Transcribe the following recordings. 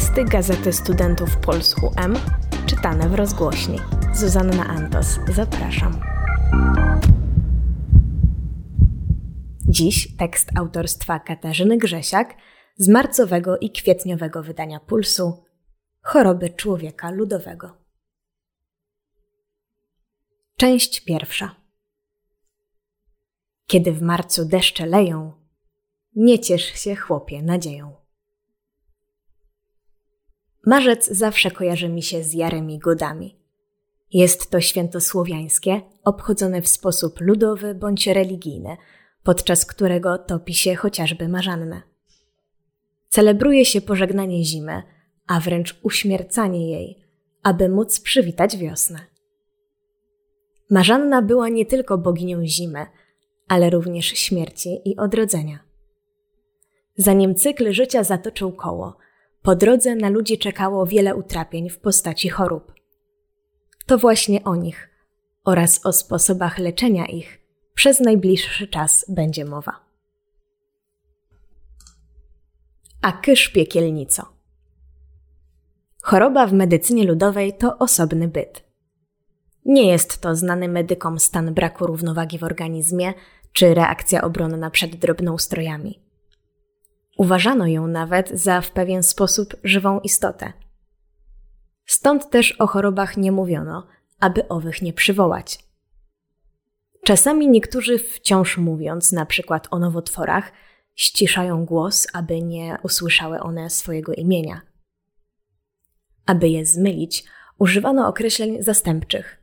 Teksty Gazety Studentów Puls UM czytane w rozgłośni. Zuzanna Antos, zapraszam. Dziś tekst autorstwa Katarzyny Grzesiak z marcowego i kwietniowego wydania Pulsu Choroby człowieka ludowego. Część pierwsza. Kiedy w marcu deszcze leją, nie ciesz się, chłopie, nadzieją. Marzec zawsze kojarzy mi się z jarem i godami. Jest to święto słowiańskie, obchodzone w sposób ludowy bądź religijny, podczas którego topi się chociażby marzannę. Celebruje się pożegnanie zimy, a wręcz uśmiercanie jej, aby móc przywitać wiosnę. Marzanna była nie tylko boginią zimy, ale również śmierci i odrodzenia. Zanim cykl życia zatoczył koło, po drodze na ludzi czekało wiele utrapień w postaci chorób. To właśnie o nich oraz o sposobach leczenia ich przez najbliższy czas będzie mowa. A kysz piekielnico. Choroba w medycynie ludowej to osobny byt. Nie jest to znany medykom stan braku równowagi w organizmie czy reakcja obronna przed drobnoustrojami. Uważano ją nawet za w pewien sposób żywą istotę. Stąd też o chorobach nie mówiono, aby owych nie przywołać. Czasami niektórzy wciąż mówiąc, na przykład o nowotworach, ściszają głos, aby nie usłyszały one swojego imienia. Aby je zmylić, używano określeń zastępczych,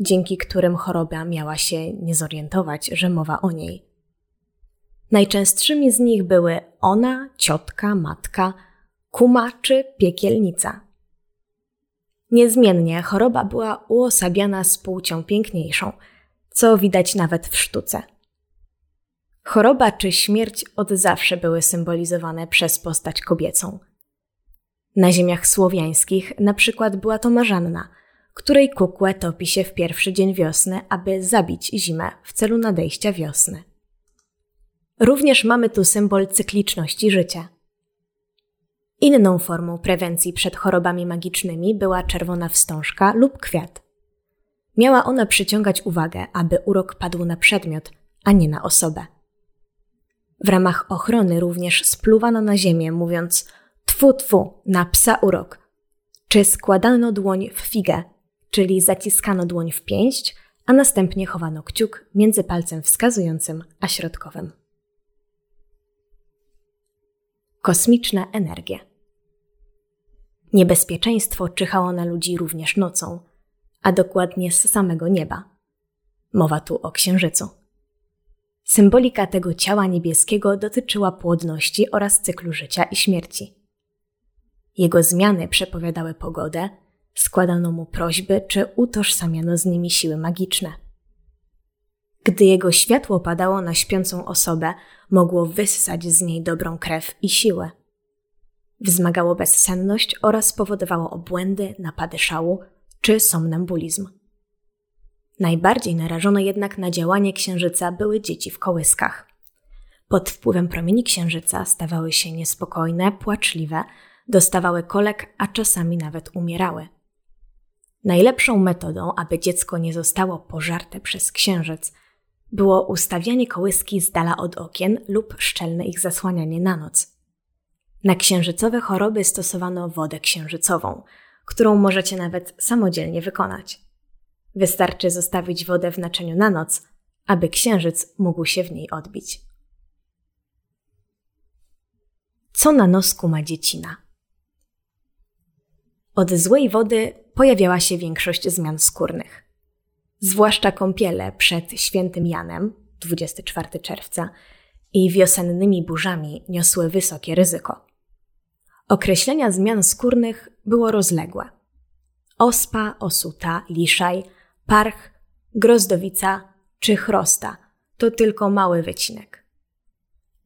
dzięki którym choroba miała się nie zorientować, że mowa o niej. Najczęstszymi z nich były ona, ciotka, matka, kuma czy piekielnica. Niezmiennie choroba była uosabiana z płcią piękniejszą, co widać nawet w sztuce. Choroba czy śmierć od zawsze były symbolizowane przez postać kobiecą. Na ziemiach słowiańskich na przykład była to marzanna, której kukłę topi się w pierwszy dzień wiosny, aby zabić zimę w celu nadejścia wiosny. Również mamy tu symbol cykliczności życia. Inną formą prewencji przed chorobami magicznymi była czerwona wstążka lub kwiat. Miała ona przyciągać uwagę, aby urok padł na przedmiot, a nie na osobę. W ramach ochrony również spluwano na ziemię, mówiąc tfu tfu na psa urok, czy składano dłoń w figę, czyli zaciskano dłoń w pięść, a następnie chowano kciuk między palcem wskazującym a środkowym. Kosmiczna energia. Niebezpieczeństwo czyhało na ludzi również nocą, a dokładnie z samego nieba. Mowa tu o księżycu. Symbolika tego ciała niebieskiego dotyczyła płodności oraz cyklu życia i śmierci. Jego zmiany przepowiadały pogodę, składano mu prośby czy utożsamiano z nimi siły magiczne. Gdy jego światło padało na śpiącą osobę, mogło wyssać z niej dobrą krew i siłę. Wzmagało bezsenność oraz powodowało obłędy, napady szału czy somnambulizm. Najbardziej narażone jednak na działanie księżyca były dzieci w kołyskach. Pod wpływem promieni księżyca stawały się niespokojne, płaczliwe, dostawały kolek, a czasami nawet umierały. Najlepszą metodą, aby dziecko nie zostało pożarte przez księżyc, było ustawianie kołyski z dala od okien lub szczelne ich zasłanianie na noc. Na księżycowe choroby stosowano wodę księżycową, którą możecie nawet samodzielnie wykonać. Wystarczy zostawić wodę w naczyniu na noc, aby księżyc mógł się w niej odbić. Co na nosku ma dziecina? Od złej wody pojawiała się większość zmian skórnych zwłaszcza kąpiele przed świętym Janem, 24 czerwca, i wiosennymi burzami niosły wysokie ryzyko. Określenia zmian skórnych było rozległe. Ospa, osuta, liszaj, parch, grozdowica czy chrosta to tylko mały wycinek.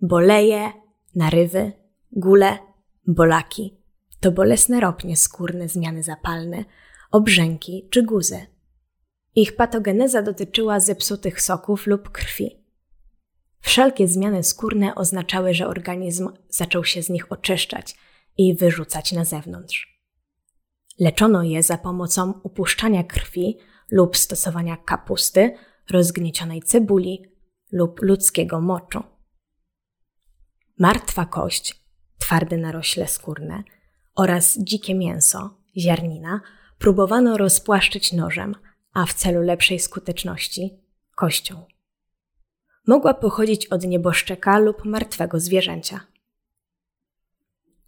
Boleje, narywy, gule, bolaki to bolesne ropnie skórne zmiany zapalne, obrzęki czy guzy. Ich patogeneza dotyczyła zepsutych soków lub krwi. Wszelkie zmiany skórne oznaczały, że organizm zaczął się z nich oczyszczać i wyrzucać na zewnątrz. Leczono je za pomocą upuszczania krwi lub stosowania kapusty, rozgniecionej cebuli lub ludzkiego moczu. Martwa kość, twarde narośle skórne oraz dzikie mięso, ziarnina próbowano rozpłaszczyć nożem, a w celu lepszej skuteczności kością. Mogła pochodzić od nieboszczeka lub martwego zwierzęcia.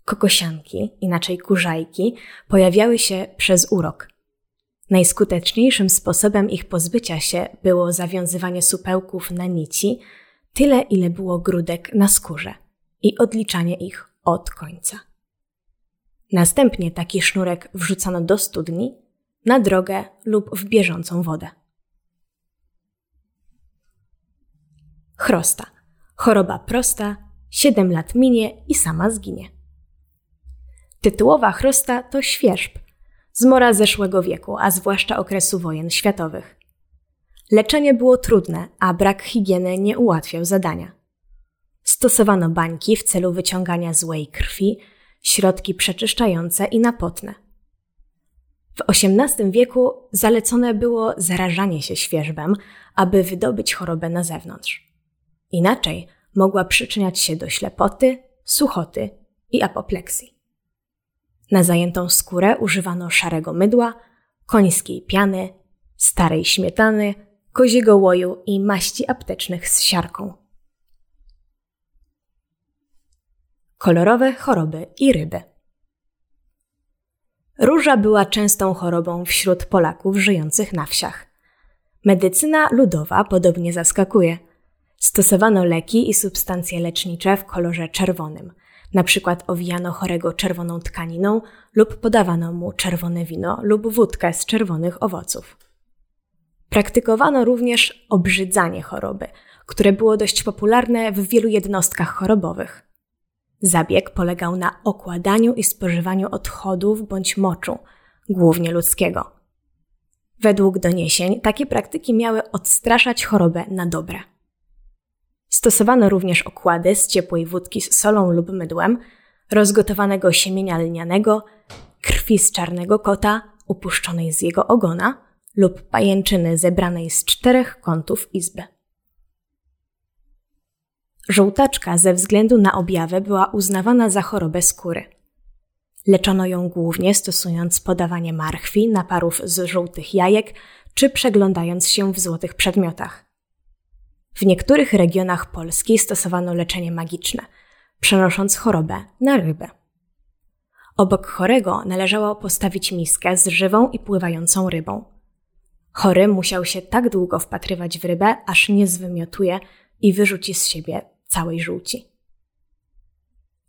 Kokosianki, inaczej kurzajki, pojawiały się przez urok. Najskuteczniejszym sposobem ich pozbycia się było zawiązywanie supełków na nici, tyle ile było grudek na skórze i odliczanie ich od końca. Następnie taki sznurek wrzucano do studni, na drogę lub w bieżącą wodę. Chrosta. Choroba prosta, 7 lat minie i sama zginie. Tytułowa chrosta to świerzb, zmora zeszłego wieku, a zwłaszcza okresu wojen światowych. Leczenie było trudne, a brak higieny nie ułatwiał zadania. Stosowano bańki w celu wyciągania złej krwi, środki przeczyszczające i napotne. W XVIII wieku zalecone było zarażanie się świerzbem, aby wydobyć chorobę na zewnątrz. Inaczej mogła przyczyniać się do ślepoty, suchoty i apopleksji. Na zajętą skórę używano szarego mydła, końskiej piany, starej śmietany, koziego łoju i maści aptecznych z siarką. Kolorowe choroby i ryby. Róża była częstą chorobą wśród Polaków żyjących na wsiach. Medycyna ludowa podobnie zaskakuje. Stosowano leki i substancje lecznicze w kolorze czerwonym. Na przykład owijano chorego czerwoną tkaniną lub podawano mu czerwone wino lub wódkę z czerwonych owoców. Praktykowano również obrzydzanie choroby, które było dość popularne w wielu jednostkach chorobowych. Zabieg polegał na okładaniu i spożywaniu odchodów bądź moczu, głównie ludzkiego. Według doniesień takie praktyki miały odstraszać chorobę na dobre. Stosowano również okłady z ciepłej wódki z solą lub mydłem, rozgotowanego siemienia lnianego, krwi z czarnego kota, upuszczonej z jego ogona lub pajęczyny zebranej z czterech kątów izby. Żółtaczka ze względu na objawę była uznawana za chorobę skóry. Leczono ją głównie stosując podawanie marchwi, naparów z żółtych jajek czy przeglądając się w złotych przedmiotach. W niektórych regionach Polski stosowano leczenie magiczne, przenosząc chorobę na rybę. Obok chorego należało postawić miskę z żywą i pływającą rybą. Chory musiał się tak długo wpatrywać w rybę, aż nie zwymiotuje i wyrzuci z siebie całej żółci.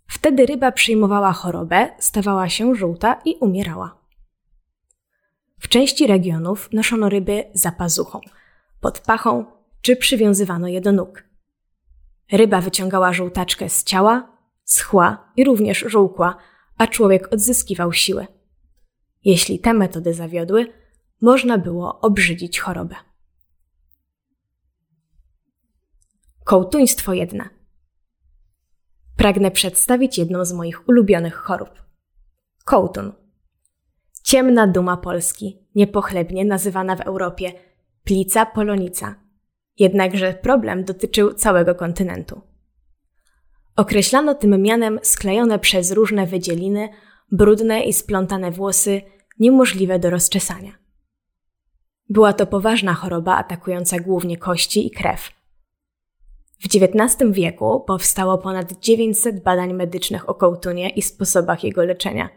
Wtedy ryba przyjmowała chorobę, stawała się żółta i umierała. W części regionów noszono ryby za pazuchą, pod pachą czy przywiązywano je do nóg. Ryba wyciągała żółtaczkę z ciała, schła i również żółkła, a człowiek odzyskiwał siłę. Jeśli te metody zawiodły, można było obrzydzić chorobę. Kołtuństwo jedne. Pragnę przedstawić jedną z moich ulubionych chorób. Kołtun. Ciemna duma Polski, niepochlebnie nazywana w Europie plica polonica. Jednakże problem dotyczył całego kontynentu. Określano tym mianem sklejone przez różne wydzieliny, brudne i splątane włosy, niemożliwe do rozczesania. Była to poważna choroba atakująca głównie kości i krew – w XIX wieku powstało ponad 900 badań medycznych o kołtunie i sposobach jego leczenia.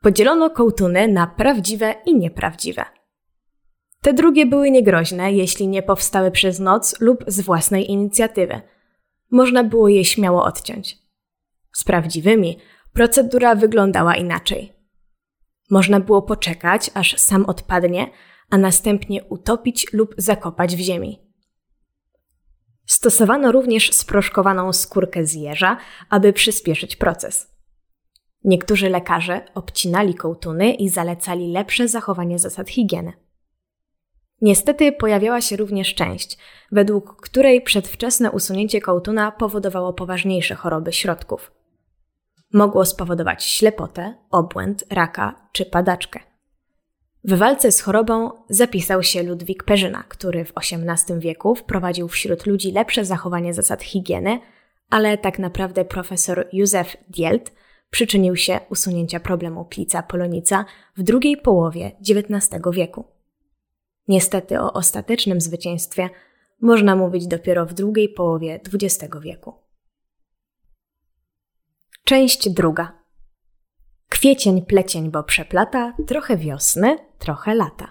Podzielono kołtuny na prawdziwe i nieprawdziwe. Te drugie były niegroźne, jeśli nie powstały przez noc lub z własnej inicjatywy. Można było je śmiało odciąć. Z prawdziwymi procedura wyglądała inaczej. Można było poczekać, aż sam odpadnie, a następnie utopić lub zakopać w ziemi. Stosowano również sproszkowaną skórkę z jeża, aby przyspieszyć proces. Niektórzy lekarze obcinali kołtuny i zalecali lepsze zachowanie zasad higieny. Niestety pojawiała się również część, według której przedwczesne usunięcie kołtuna powodowało poważniejsze choroby środków. Mogło spowodować ślepotę, obłęd, raka czy padaczkę. W walce z chorobą zapisał się Ludwik Perzyna, który w XVIII wieku wprowadził wśród ludzi lepsze zachowanie zasad higieny, ale tak naprawdę profesor Józef Dielt przyczynił się usunięcia problemu plica polonica w drugiej połowie XIX wieku. Niestety o ostatecznym zwycięstwie można mówić dopiero w drugiej połowie XX wieku. Część druga. Kwiecień, plecień, bo przeplata, trochę wiosny, trochę lata.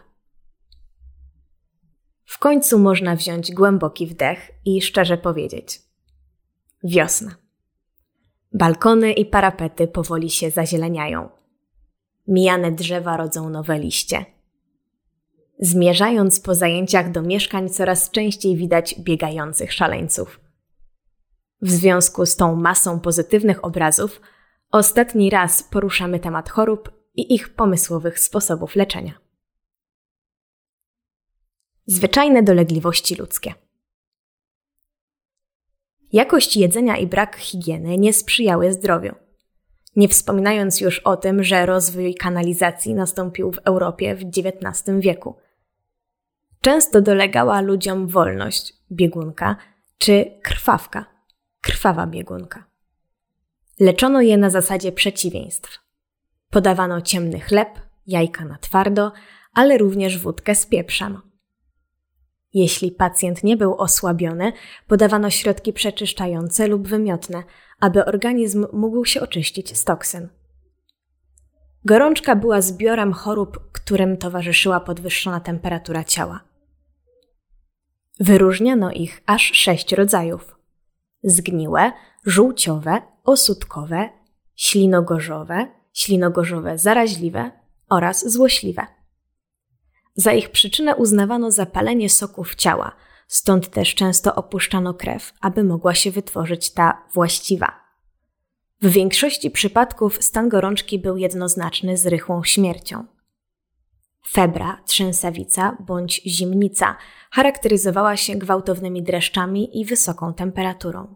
W końcu można wziąć głęboki wdech i szczerze powiedzieć: Wiosna. Balkony i parapety powoli się zazieleniają. Mijane drzewa rodzą nowe liście. Zmierzając po zajęciach do mieszkań, coraz częściej widać biegających szaleńców. W związku z tą masą pozytywnych obrazów, ostatni raz poruszamy temat chorób i ich pomysłowych sposobów leczenia. Zwyczajne dolegliwości ludzkie. Jakość jedzenia i brak higieny nie sprzyjały zdrowiu. Nie wspominając już o tym, że rozwój kanalizacji nastąpił w Europie w XIX wieku. Często dolegała ludziom wolność, biegunka czy krwawka, krwawa biegunka. Leczono je na zasadzie przeciwieństw. Podawano ciemny chleb, jajka na twardo, ale również wódkę z pieprzem. Jeśli pacjent nie był osłabiony, podawano środki przeczyszczające lub wymiotne, aby organizm mógł się oczyścić z toksyn. Gorączka była zbiorem chorób, którym towarzyszyła podwyższona temperatura ciała. Wyróżniano ich aż sześć rodzajów: zgniłe, żółciowe, osutkowe, ślinogorzowe, ślinogorzowe zaraźliwe oraz złośliwe. Za ich przyczynę uznawano zapalenie soków ciała, stąd też często opuszczano krew, aby mogła się wytworzyć ta właściwa. W większości przypadków stan gorączki był jednoznaczny z rychłą śmiercią. Febra, trzęsawica bądź zimnica charakteryzowała się gwałtownymi dreszczami i wysoką temperaturą.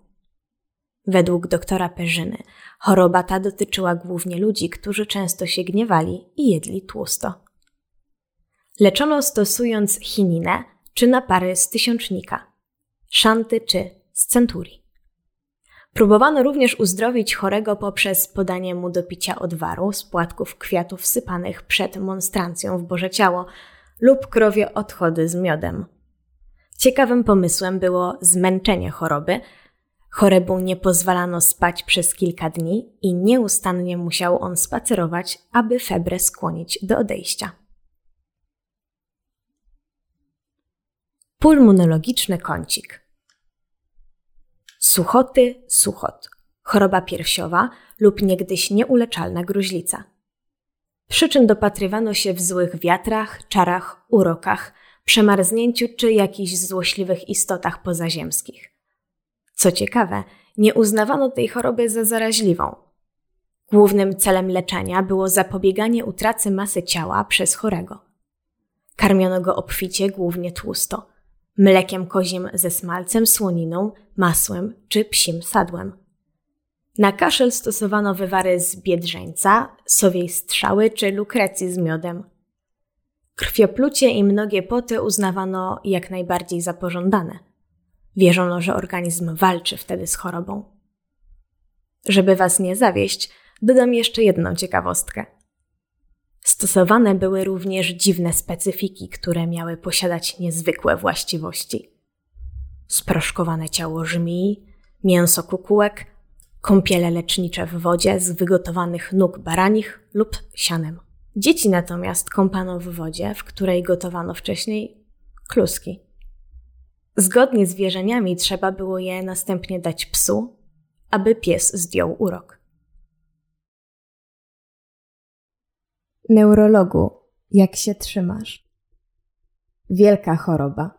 Według doktora Perzyny choroba ta dotyczyła głównie ludzi, którzy często się gniewali i jedli tłusto. Leczono stosując chininę czy napary z tysiącznika, szanty czy z centurii. Próbowano również uzdrowić chorego poprzez podanie mu do picia odwaru z płatków kwiatów sypanych przed monstrancją w Boże Ciało lub krowie odchody z miodem. Ciekawym pomysłem było zmęczenie choroby. Choremu nie pozwalano spać przez kilka dni i nieustannie musiał on spacerować, aby febrę skłonić do odejścia. Pulmonologiczny kącik. Suchoty, suchot, choroba piersiowa lub niegdyś nieuleczalna gruźlica. Przyczyn dopatrywano się w złych wiatrach, czarach, urokach, przemarznięciu czy jakichś złośliwych istotach pozaziemskich. Co ciekawe, nie uznawano tej choroby za zaraźliwą. Głównym celem leczenia było zapobieganie utracy masy ciała przez chorego. Karmiono go obficie, głównie tłusto – mlekiem kozim ze smalcem, słoniną, masłem czy psim sadłem. Na kaszel stosowano wywary z biedrzeńca, sowiej strzały czy lukrecji z miodem. Krwioplucie i mnogie poty uznawano jak najbardziej za pożądane. Wierzono, że organizm walczy wtedy z chorobą. Żeby was nie zawieść, dodam jeszcze jedną ciekawostkę – Stosowane były również dziwne specyfiki, które miały posiadać niezwykłe właściwości. Sproszkowane ciało żmii, mięso kukułek, kąpiele lecznicze w wodzie z wygotowanych nóg baranich lub sianem. Dzieci natomiast kąpano w wodzie, w której gotowano wcześniej kluski. Zgodnie z wierzeniami trzeba było je następnie dać psu, aby pies zdjął urok. Neurologu, jak się trzymasz? Wielka choroba.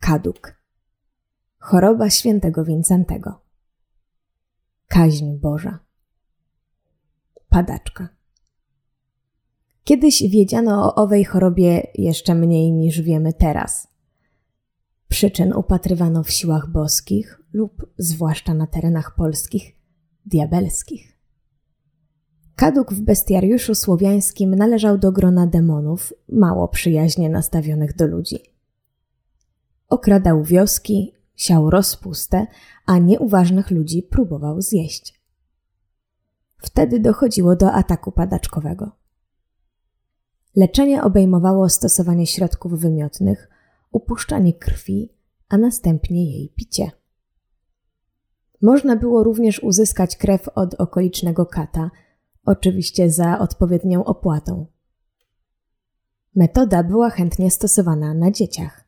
Kaduk. Choroba świętego Wincentego. Kaźń Boża. Padaczka. Kiedyś wiedziano o owej chorobie jeszcze mniej niż wiemy teraz. Przyczyn upatrywano w siłach boskich lub, zwłaszcza na terenach polskich, diabelskich. Kaduk w bestiariuszu słowiańskim należał do grona demonów, mało przyjaźnie nastawionych do ludzi. Okradał wioski, siał rozpustę, a nieuważnych ludzi próbował zjeść. Wtedy dochodziło do ataku padaczkowego. Leczenie obejmowało stosowanie środków wymiotnych, upuszczanie krwi, a następnie jej picie. Można było również uzyskać krew od okolicznego kata, oczywiście za odpowiednią opłatą. Metoda była chętnie stosowana na dzieciach.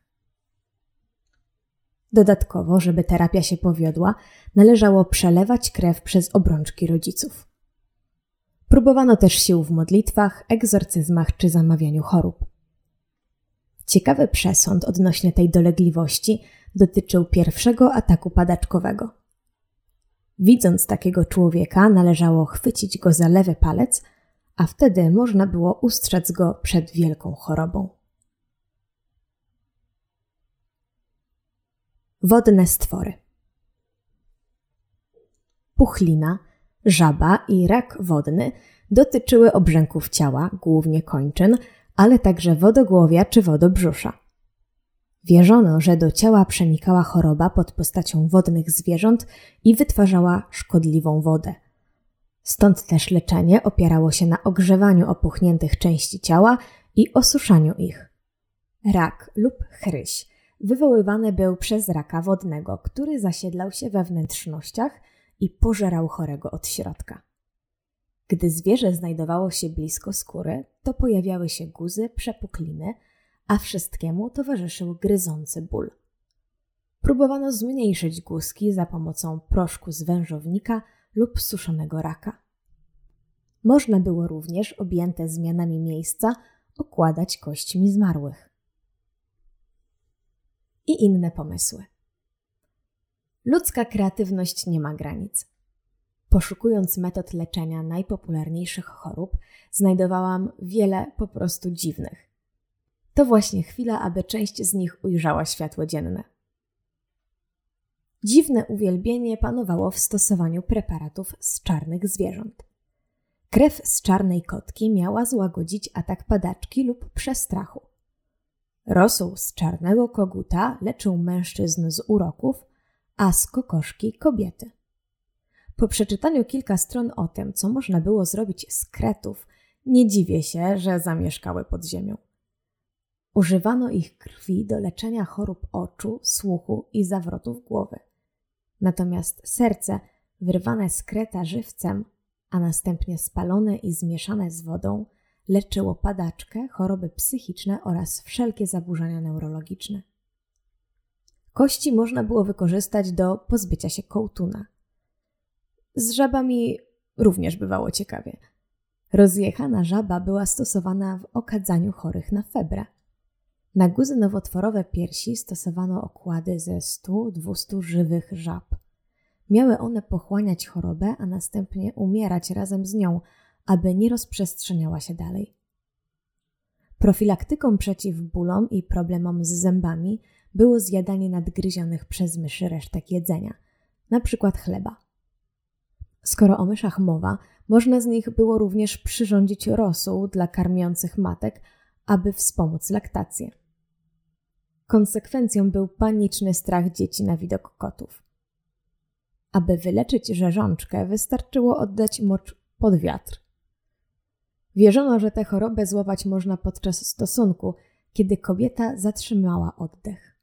Dodatkowo, żeby terapia się powiodła, należało przelewać krew przez obrączki rodziców. Próbowano też sił w modlitwach, egzorcyzmach czy zamawianiu chorób. Ciekawy przesąd odnośnie tej dolegliwości dotyczył pierwszego ataku padaczkowego. Widząc takiego człowieka, należało chwycić go za lewy palec, a wtedy można było ustrzec go przed wielką chorobą. Wodne stwory. Puchlina, żaba i rak wodny dotyczyły obrzęków ciała, głównie kończyn, ale także wodogłowia czy wodobrzusza. Wierzono, że do ciała przenikała choroba pod postacią wodnych zwierząt i wytwarzała szkodliwą wodę. Stąd też leczenie opierało się na ogrzewaniu opuchniętych części ciała i osuszaniu ich. Rak lub chryś wywoływany był przez raka wodnego, który zasiedlał się we wnętrznościach i pożerał chorego od środka. Gdy zwierzę znajdowało się blisko skóry, to pojawiały się guzy, przepukliny, a wszystkiemu towarzyszył gryzący ból. Próbowano zmniejszyć guzki za pomocą proszku z wężownika lub suszonego raka. Można było również objęte zmianami miejsca okładać kośćmi zmarłych. I inne pomysły. Ludzka kreatywność nie ma granic. Poszukując metod leczenia najpopularniejszych chorób, znajdowałam wiele po prostu dziwnych. To właśnie chwila, aby część z nich ujrzała światło dzienne. Dziwne uwielbienie panowało w stosowaniu preparatów z czarnych zwierząt. Krew z czarnej kotki miała złagodzić atak padaczki lub przestrachu. Rosół z czarnego koguta leczył mężczyzn z uroków, a z kokoszki kobiety. Po przeczytaniu kilka stron o tym, co można było zrobić z kretów, nie dziwię się, że zamieszkały pod ziemią. Używano ich krwi do leczenia chorób oczu, słuchu i zawrotów głowy. Natomiast serce, wyrwane z kreta żywcem, a następnie spalone i zmieszane z wodą, leczyło padaczkę, choroby psychiczne oraz wszelkie zaburzenia neurologiczne. Kości można było wykorzystać do pozbycia się kołtuna. Z żabami również bywało ciekawie. Rozjechana żaba była stosowana w okadzaniu chorych na febrę. Na guzy nowotworowe piersi stosowano okłady ze 100-200 żywych żab. Miały one pochłaniać chorobę, a następnie umierać razem z nią, aby nie rozprzestrzeniała się dalej. Profilaktyką przeciw bólom i problemom z zębami było zjadanie nadgryzionych przez myszy resztek jedzenia, przykład chleba. Skoro o myszach mowa, można z nich było również przyrządzić rosół dla karmiących matek, aby wspomóc laktację. Konsekwencją był paniczny strach dzieci na widok kotów. Aby wyleczyć rzeżączkę, wystarczyło oddać mocz pod wiatr. Wierzono, że tę chorobę złapać można podczas stosunku, kiedy kobieta zatrzymała oddech.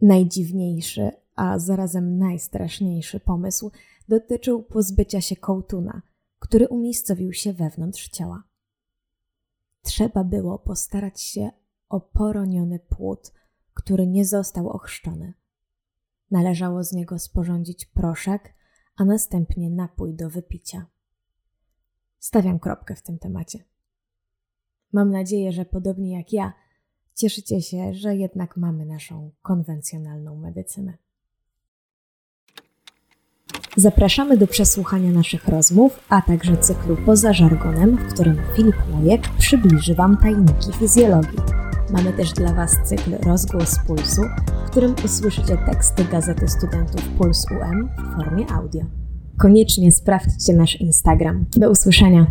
Najdziwniejszy, a zarazem najstraszniejszy pomysł dotyczył pozbycia się kołtuna, który umiejscowił się wewnątrz ciała. Trzeba było postarać się o poroniony płód, który nie został ochrzczony. Należało z niego sporządzić proszek, a następnie napój do wypicia. Stawiam kropkę w tym temacie. Mam nadzieję, że podobnie jak ja, cieszycie się, że jednak mamy naszą konwencjonalną medycynę. Zapraszamy do przesłuchania naszych rozmów, a także cyklu Poza żargonem, w którym Filip Łojek przybliży Wam tajniki fizjologii. Mamy też dla Was cykl Rozgłos Pulsu, w którym usłyszycie teksty Gazety Studentów Puls UM w formie audio. koniecznie sprawdźcie nasz Instagram. Do usłyszenia.